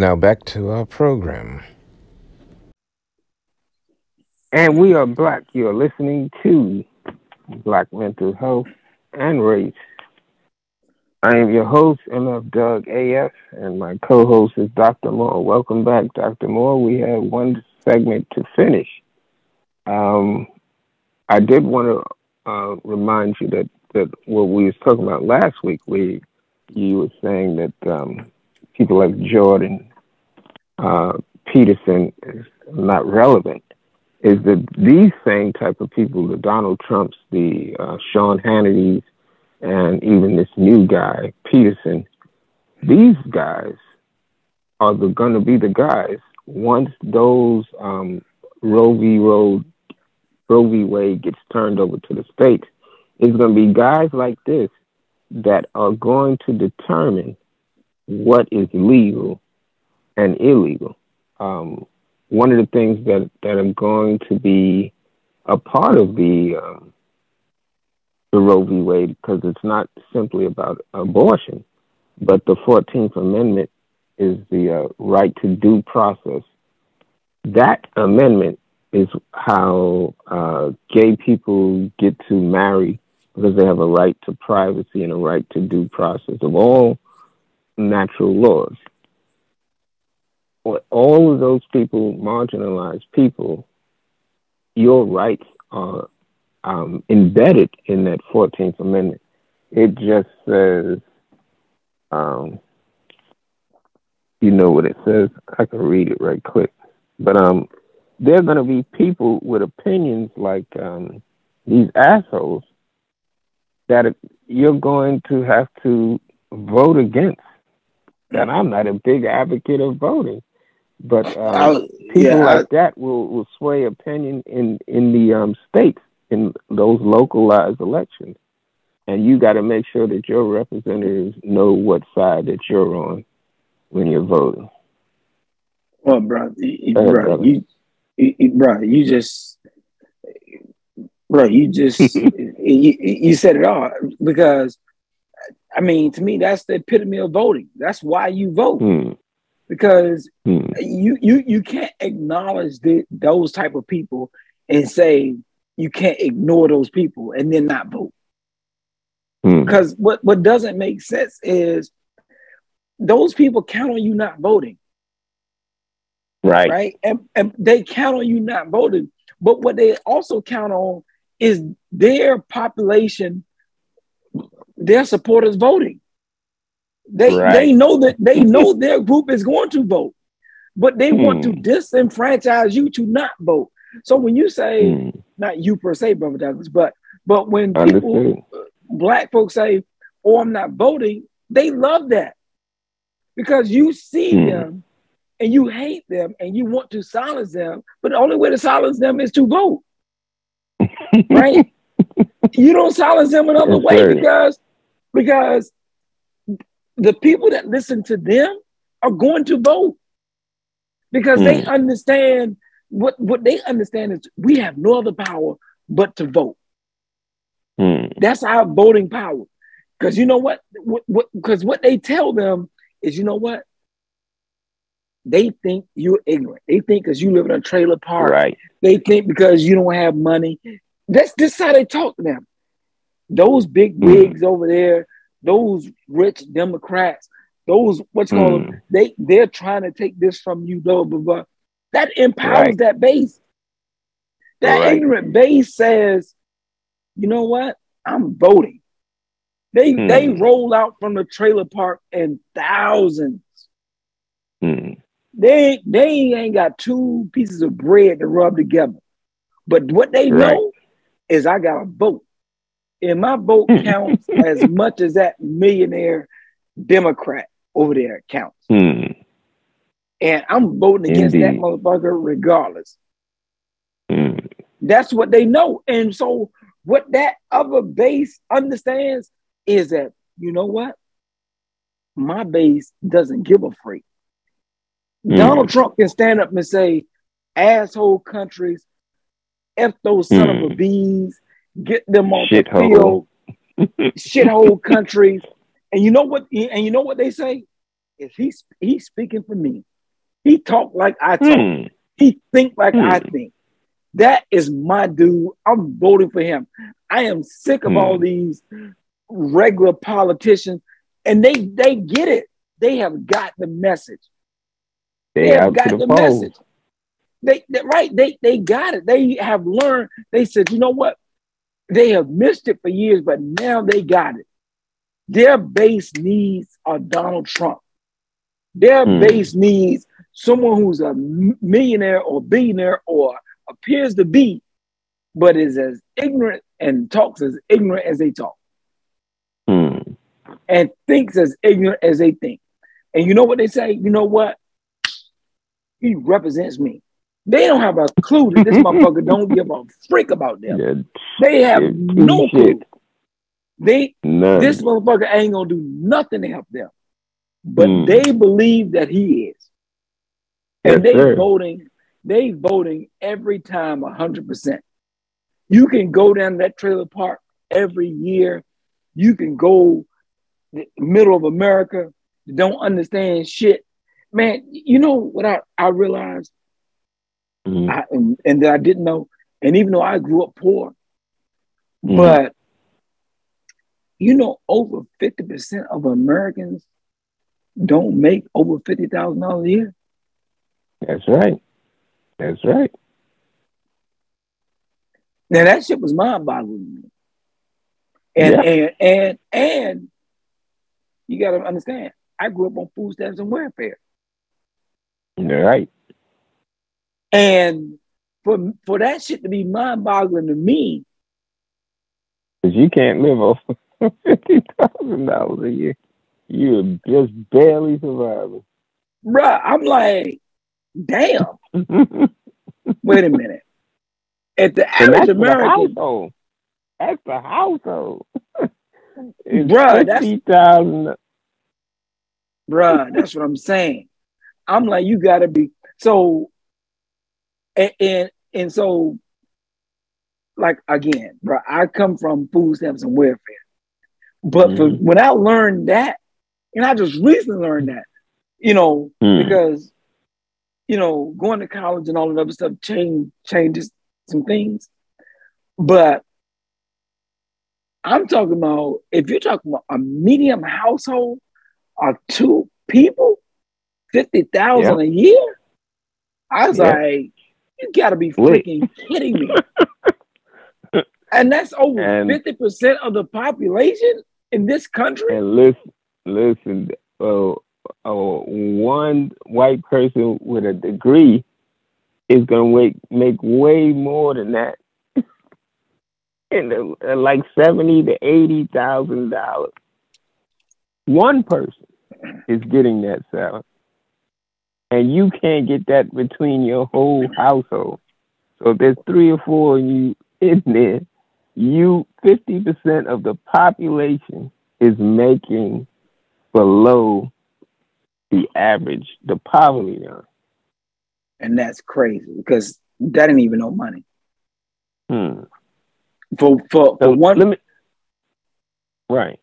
Now back to our program. And we are black. You're listening to Black Mental Health and Race. I am your host, MF Doug AF, and my co host is Dr. Moore. Welcome back, Dr. Moore. We have one segment to finish. Um, I did want to uh, remind you that, that what we was talking about last week, we you were saying that um, people like Jordan uh, Peterson is not relevant. Is that these same type of people, the Donald Trumps, the uh, Sean Hannity's, and even this new guy Peterson, these guys are the going to be the guys once those um, Roe v. Roe, Roe v. Wade gets turned over to the states. It's going to be guys like this that are going to determine what is legal and illegal. Um, one of the things that, that are going to be a part of the um, the Roe v. Wade because it's not simply about abortion, but the 14th Amendment is the uh, right to due process. That amendment is how uh, gay people get to marry because they have a right to privacy and a right to due process of all natural laws. All of those people, marginalized people, your rights are um, embedded in that 14th Amendment. It just says, um, you know what it says. I can read it right quick. But um, there are going to be people with opinions like um, these assholes that you're going to have to vote against. And I'm not a big advocate of voting, but um, people yeah, like I, that will, will sway opinion in in the um, states in those localized elections. And you got to make sure that your representatives know what side that you're on when you're voting. Well, bro, you, bro, you, you, bro, you just, bro, you just, you, you said it all because, I mean, to me, that's the epitome of voting. That's why you vote. Hmm. Because hmm. you you you can't acknowledge the, those type of people and say you can't ignore those people and then not vote. Hmm. Because what, what doesn't make sense is those people count on you not voting. Right. Right. And, and they count on you not voting. But what they also count on is their population, their supporters voting. They right. they know that they know their group is going to vote, but they hmm. want to hmm. disenfranchise you to not vote. So when you say, hmm. not you per se, brother Douglas, but but when people, black folks say, "Oh, I'm not voting," they love that because you see hmm. them and you hate them and you want to silence them, but the only way to silence them is to vote, right? you don't silence them another yes, way sir. because because the people that listen to them are going to vote because they hmm. understand what what they understand is we have no other power but to vote. Hmm. That's our voting power. Because you know what? Because what, what they tell them is, you know what? They think you're ignorant. They think because you live in a trailer park. Right. They think because you don't have money. That's this how they talk to them. Those big hmm. wigs over there, those rich Democrats, those what's called mm. they they're trying to take this from you, blah blah blah. That empowers right. that base. That right. ignorant base says, you know what? I'm voting. They hmm. they roll out from the trailer park in thousands. Hmm. They they ain't got two pieces of bread to rub together. But what they right. know is I got a vote. And my vote counts as much as that millionaire Democrat over there counts. Hmm and I'm voting against Indeed. that motherfucker regardless. Mm. That's what they know. And so what that other base understands is that, you know what? My base doesn't give a freak. Mm. Donald Trump can stand up and say, asshole countries, F those son mm. of a mm. bees, get them off Shit the field, shithole countries. And you know what? And you know what they say? Is he he's speaking for me. He talk like I talk. Hmm. He think like Hmm. I think. That is my dude. I'm voting for him. I am sick of Hmm. all these regular politicians, and they they get it. They have got the message. They, They have got the the message. They, they right. They they got it. They have learned. They said, you know what? They have missed it for years, but now they got it. Their base needs are Donald Trump. Their Hmm. base needs someone who's a millionaire or billionaire or appears to be, but is as ignorant and talks as ignorant as they talk Hmm. and thinks as ignorant as they think. And you know what they say? You know what? He represents me. They don't have a clue that this motherfucker don't give a freak about them. Yeah, They have no clue. They None. this motherfucker ain't gonna do nothing to help them. But Hmm. they believe that he is. And Yes, they sir. voting, they voting every time hundred percent. You can go down that trailer park every year. You can go the middle of America, don't understand shit. Man, you know what I, I realized Mhm. I, and, and that I didn't know, and even though I grew up poor, Mhm. but you know, over 50% of Americans don't make over $50,000 a year. That's right. That's right. Now that shit was mind boggling. And, Yeah. and, and, and you got to understand, I grew up on food stamps and welfare. You're right. And for, for that shit to be mind boggling to me, Because you can't live off fifty thousand dollars a year. You're just barely surviving. bruh, I'm like, damn, wait a minute. At the average that's for the American, household. That's the household. Bruh, that's- fifty thousand. bruh, that's what I'm saying. I'm like, you gotta be so and and, and so like again, bro, I come from food stamps and welfare. But for, Mhm. when I learned that, and I just recently learned that, you know, Hmm. because you know, going to college and all that other stuff change changes some things. But I'm talking about if you're talking about a medium household of two people, fifty thousand a year. I was Yeah. like, you gotta be Lit. freaking kidding me. and that's over fifty percent of the population in this country. And listen, listen. Uh, uh, one white person with a degree is gonna make make way more than that. In uh, like seventy to eighty thousand dollars. One person is getting that salary, and you can't get that between your whole household. So if there's three or four of you in there, you fifty percent of the population is making below the average, the poverty line. And that's crazy because that ain't even no money. Hmm. For for, So one let me, right.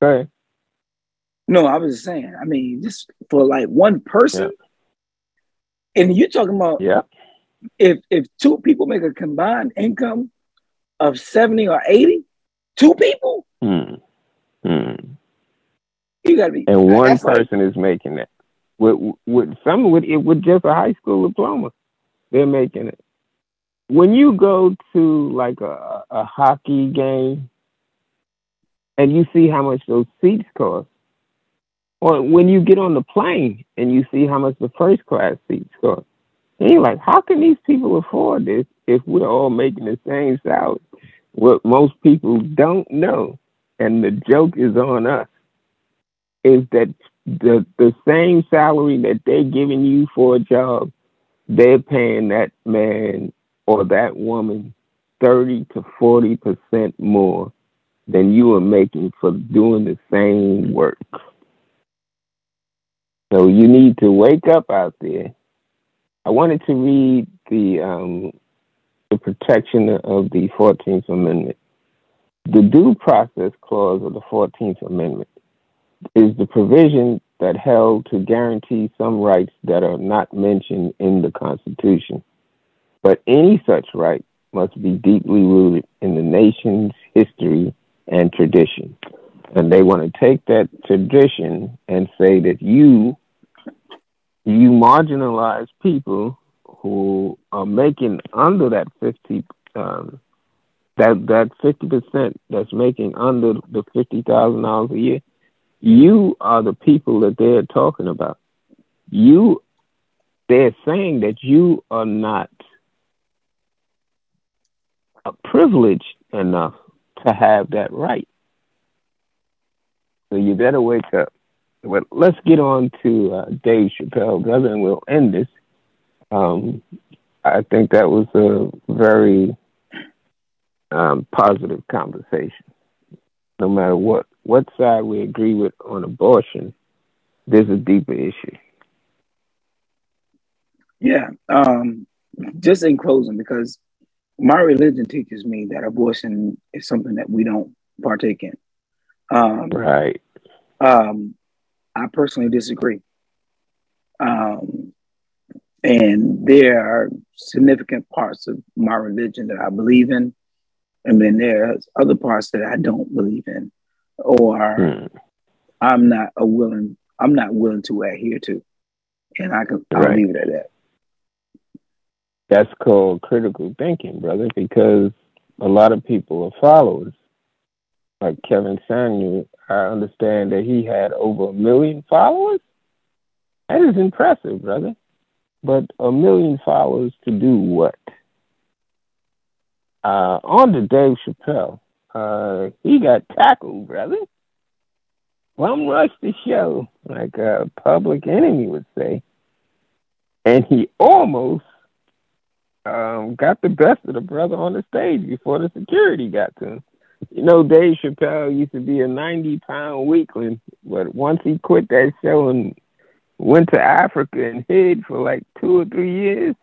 Go ahead. No, I was just saying. I mean, just for like one person, and you're talking about Yeah. if if two people make a combined income of seventy or eighty, two people, Hmm. Hmm. you got to be. And one that's like- person is making that. With with some with it with just a high school diploma, they're making it. When you go to like a, a hockey game and you see how much those seats cost, or when you get on the plane and you see how much the first class seats cost, and you're like, how can these people afford this if we're all making the same salary? What most people don't know, and the joke is on us, is that the the same salary that they're giving you for a job, they're paying that man or that woman thirty to forty percent more than you are making for doing the same work. So you need to wake up out there. I wanted to read the um, the protection of the Fourteenth Amendment. The due process clause of the Fourteenth Amendment is the provision that held to guarantee some rights that are not mentioned in the Constitution. But any such right must be deeply rooted in the nation's history and tradition. And they want to take that tradition and say that you you marginalize people who are making under that 50 um, that that 50% that's making under the $50,000 a year you are the people that they're talking about. You they're saying that you are not privileged enough to have that right. So you better wake up but let's get on to uh, Dave Chappelle, brother, and we'll end this. Um, I think that was a very um, positive conversation. No matter what what side we agree with on abortion, there's a deeper issue. Yeah. Um, just in closing, because my religion teaches me that abortion is something that we don't partake in. Um, right. Um, I personally disagree. Um, and there are significant parts of my religion that I believe in, and then there's other parts that I don't believe in, or mm. I'm not a willing I'm not willing to adhere to, and I can I'll right. leave it at that. That's called critical thinking, brother, because a lot of people are followers like Kevin Samuel, I understand that he had over a million followers. That is impressive, brother. But a million followers to do what? Uh, on to Dave Chappelle. Uh, he got tackled, brother. One rush the show, like a public enemy would say. And he almost um, got the best of the brother on the stage before the security got to him. You know, Dave Chappelle used to be a 90 pound weakling, but once he quit that show and went to Africa and hid for like two or three years,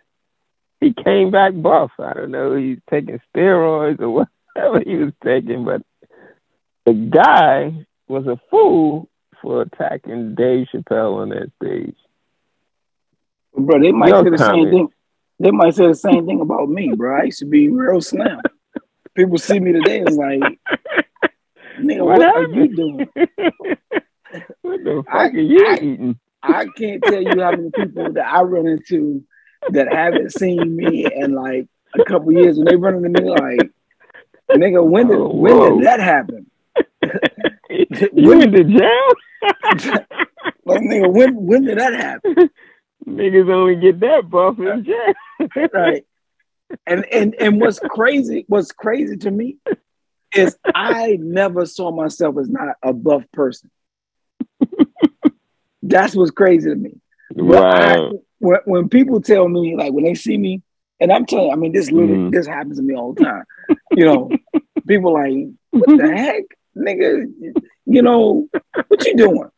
he came back buff. I don't know, he's taking steroids or whatever he was taking, but the guy was a fool for attacking Dave Chappelle on that stage. Bro, they might Your say the comment. same thing. They might say the same thing about me, bro. I used to be real slim people see me today and like, nigga, what, what are you doing? what the fuck I, are you I, eating? I can't tell you how many people that I run into that haven't seen me in like a couple years and they run into me like, nigga, when did oh, when did that happen? you in the jail? like nigga, when when did that happen? Niggas only get that buff in uh, jail. right and and and what's crazy, what's crazy to me is I never saw myself as not a buff person. That's what's crazy to me. Wow. I, when, when people tell me, like when they see me, and I'm telling you, I mean, this literally mm. this happens to me all the time. You know, people like, what the heck, nigga? You know, what you doing?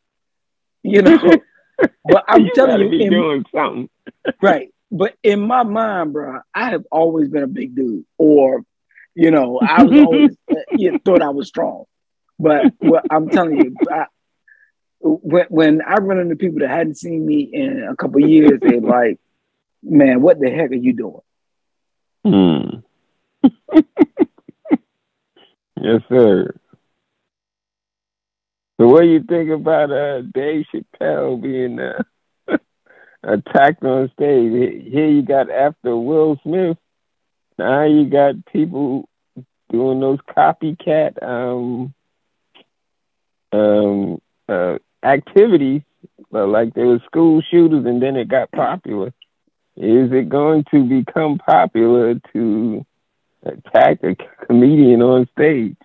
You know, but I'm you telling you, in, doing something, right? But in my mind, bro, I have always been a big dude, or you know, I was always you thought I was strong. But what I'm telling you, I, when when I run into people that hadn't seen me in a couple years, they're like, "Man, what the heck are you doing?" Hmm. yes, sir. So, what do you think about uh, Dave Chappelle being uh, attacked on stage. Here you got after Will Smith, now you got people doing those copycat um um uh activities like there were school shooters and then it got popular. Is it going to become popular to attack a comedian on stage?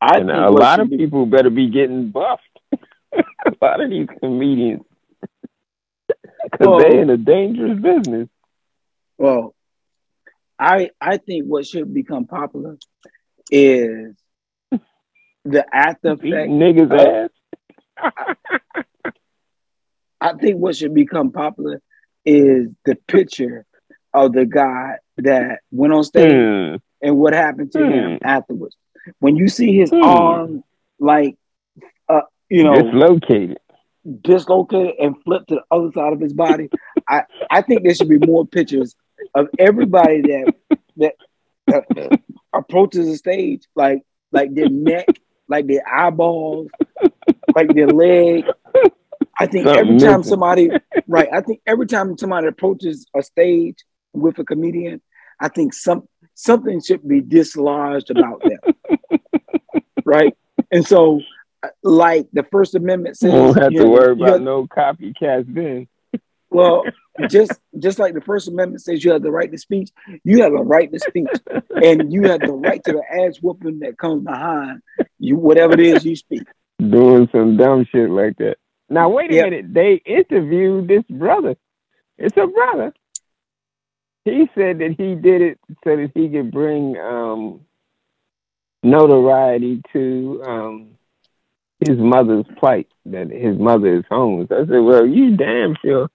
I and a lot of people better be getting buffed. a lot of these comedians because well, they in a dangerous business. Well, I I think what should become popular is the after effect. Niggas ass. I think what should become popular is the picture of the guy that went on stage mm. and what happened to mm. him hmm. afterwards. When you see his mm. arm, like, uh, you know, dislocated, dislocated and flipped to the other side of his body. I, I think there should be more pictures of everybody that that, approaches the stage, like like their neck, like their eyeballs, like their leg. I think Something every time missing. somebody right, I think every time somebody approaches a stage with a comedian, I think some something should be dislodged about them. right? And so like the First Amendment says You Won't have to worry about no copycats then. well, just just like the First Amendment says you have the right to speech, you have a right to speech, and you have the right to the ass whooping that comes behind you, whatever it is you speak. Doing some dumb shit like that. Now wait a Yep. minute. They interviewed this brother. It's a brother. He said that he did it so that he could bring um, notoriety to um, his mother's plight, that his mother is homeless. I said, Well, you damn sure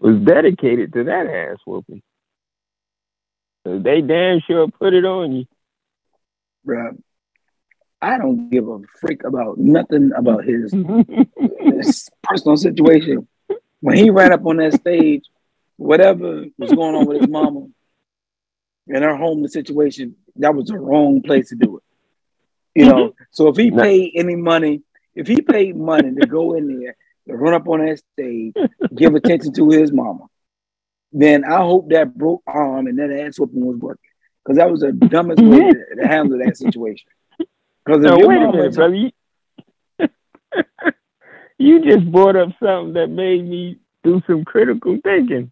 was dedicated to that ass whooping. So they damn sure put it on you. Bruh, I don't give a freak about nothing about his, his personal situation. When he ran up on that stage, whatever was going on with his mama and her homeless situation, that was the wrong place to do it. You mm-hmm. know, so if he paid any money, if he paid money to go in there to run up on that stage, give attention to his mama, then I hope that broke arm and that ass whooping was working. Because that was the dumbest way to, to handle that situation. Because No, wait a minute, brother. You, you just brought up something that made me do some critical thinking.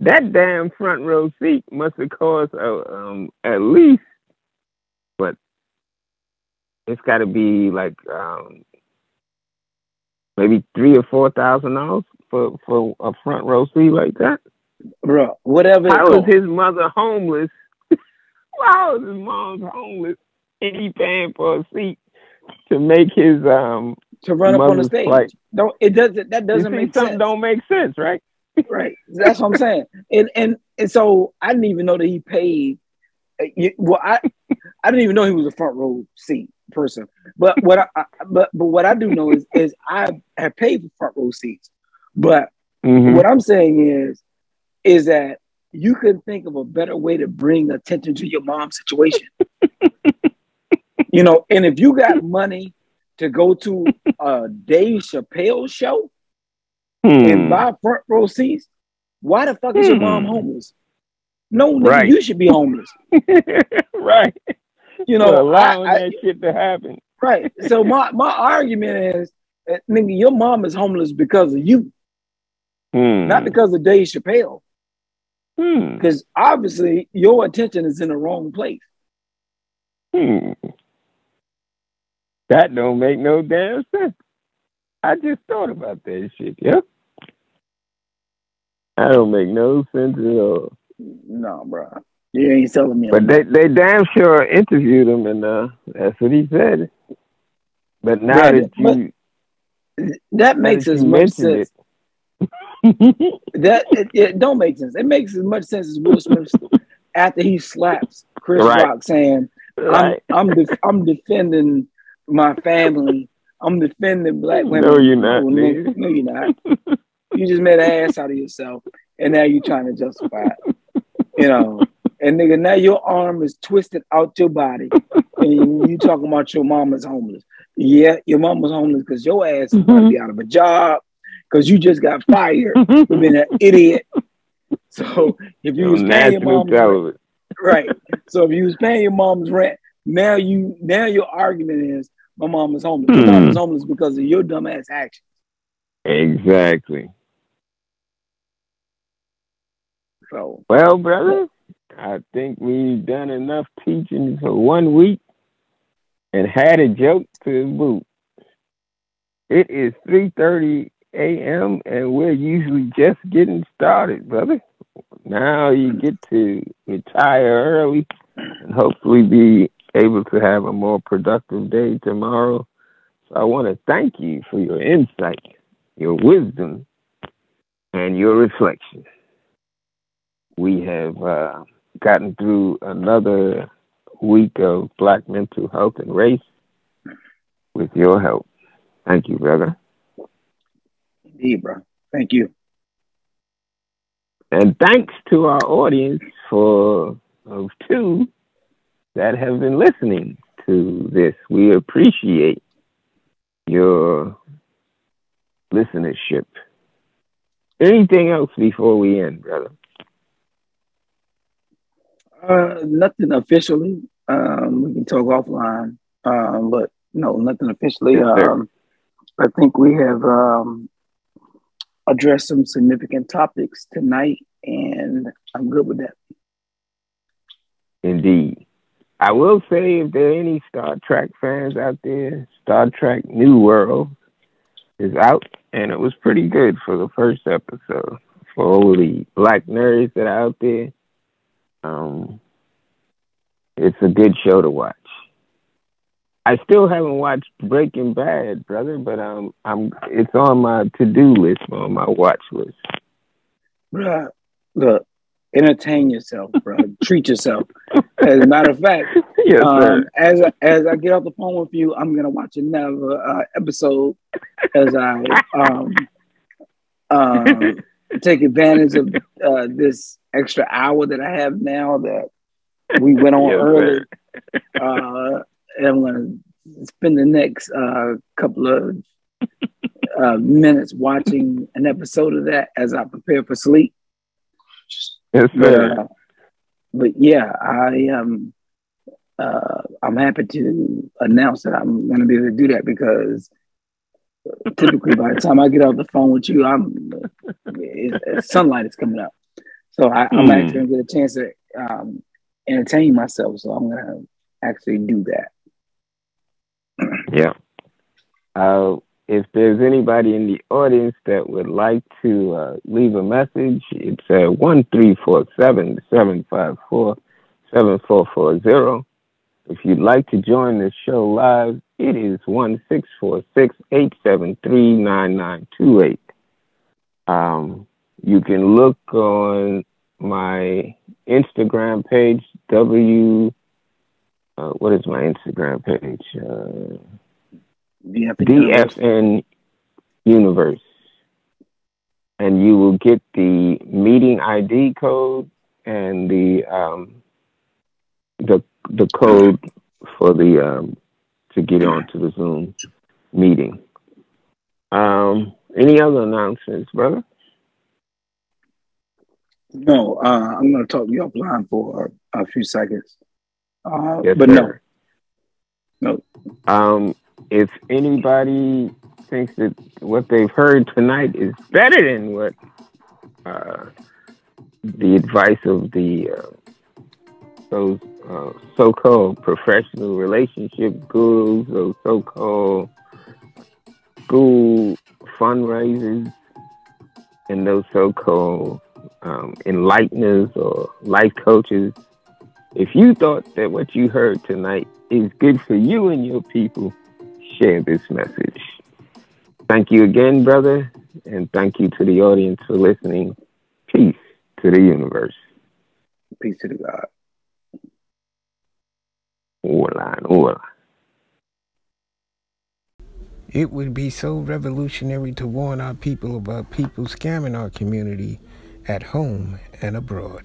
That damn front row seat must have cost uh, um, at least, but it's got to be like um, maybe three or four thousand dollars for for a front row seat like that. Bro, whatever. it How is his mother homeless? How is his mom's homeless? And he paying for a seat to make his um to run up on the stage? plight. Don't it doesn't that doesn't make something sense. don't make sense, right? Right. That's what I'm saying. And and and so I didn't even know that he paid. uh, Well, I I didn't even know he was a front row seat person. But what I, I but but what I do know is is I have paid for front row seats. But Mhm. what I'm saying is is that you can think of a better way to bring attention to your mom's situation. you know, and if you got money to go to a Dave Chappelle show and Hmm. buy front row seats, why the fuck is your mom Hmm. homeless? No, Right. you should be homeless. right. You know, allowing I- I- that shit to happen. right. So my my argument is, uh, nigga, your mom is homeless because of you, Hmm. not because of Dave Chappelle. Hmm. Because obviously your attention is in the wrong place. Hmm. That don't make no damn sense. I just thought about that shit. Yep. That don't make no sense at all. No, bro, you ain't selling me. But they they damn sure interviewed him, and uh, that's what he said. But now that you that. makes as much sense. That it, it don't make sense. It makes as much sense as Will Smith after he slaps Chris Right. Rock saying, right? I'm I'm, def- I'm defending my family. I'm defending black women. No, you're not, Oh, no, no, you're not. You just made an ass out of yourself, and now you're trying to justify it. You know, and nigga, now your arm is twisted out your body, and you talking about your mama's homeless. Yeah, your mama's homeless because your ass is about to be mm-hmm. out of a job because you just got fired for being an idiot. So if you was On paying your national mom's rent, right. So if you was paying your mom's rent, now you now your argument is my mom is homeless. Your hmm. mom is homeless because of your dumbass actions. Exactly. So Well, brother, I think we've done enough teaching for one week and had a joke to boot. It is 3:30 a.m. and we're usually just getting started, brother. Now you get to retire early and hopefully be able to have a more productive day tomorrow. So I want to thank you for your insight, your wisdom, and your reflection we have uh, gotten through another week of Black mental health and race with your help. Thank you, brother. Indeed, bro. Thank you. And thanks to our audience for those two that have been listening to this. We appreciate your listenership. Anything else before we end, brother? Uh, nothing officially. Um, we can talk offline. Um, but no, nothing officially. Um, I think we have um, addressed some significant topics tonight, and I'm good with that. Indeed. I will say if there are any Star Trek fans out there, Star Trek New World is out, and it was pretty good for the first episode. For all the black nerds that are out there, um, it's a good show to watch. I still haven't watched Breaking Bad, brother, but um, I'm it's on my to do list, on my watch list. Bruh, look, entertain yourself, bro. Treat yourself. As a matter of fact, yes, um, as I, as I get off the phone with you, I'm gonna watch another uh, episode as I um, um, take advantage of uh, this extra hour that I have now that we went on Yes, early. Uh, and I'm gonna spend the next uh, couple of uh, minutes watching an episode of that as I prepare for sleep. Yes, But, sir. uh, but yeah, I um uh I'm happy to announce that I'm gonna be able to do that because typically by the time I get off the phone with you, I'm it, it- sunlight is coming up. So I, I'm Hmm. actually gonna get a chance to um entertain myself. So I'm gonna actually do that. Yeah. Uh, if there's anybody in the audience that would like to uh, leave a message, it's uh, 1347 754 7440. If you'd like to join the show live, it is 1646 873 9928. Um, you can look on my Instagram page, W. Uh, what is my Instagram page? Uh, DF DFN Universe. And you will get the meeting ID code and the um, the the code for the um, to get onto the Zoom meeting. Um, any other announcements, brother? No, uh, I'm gonna talk to you offline for a few seconds. Uh, Yes, but no, sir. no. Um, if anybody thinks that what they've heard tonight is better than what uh, the advice of the uh, those uh, so-called professional relationship gurus, those so-called school fundraisers, and those so-called um, enlighteners or life coaches. If you thought that what you heard tonight is good for you and your people, share this message. Thank you again, brother, and thank you to the audience for listening. Peace to the universe. Peace to the God. Hola, hola. It would be so revolutionary to warn our people about people scamming our community at home and abroad.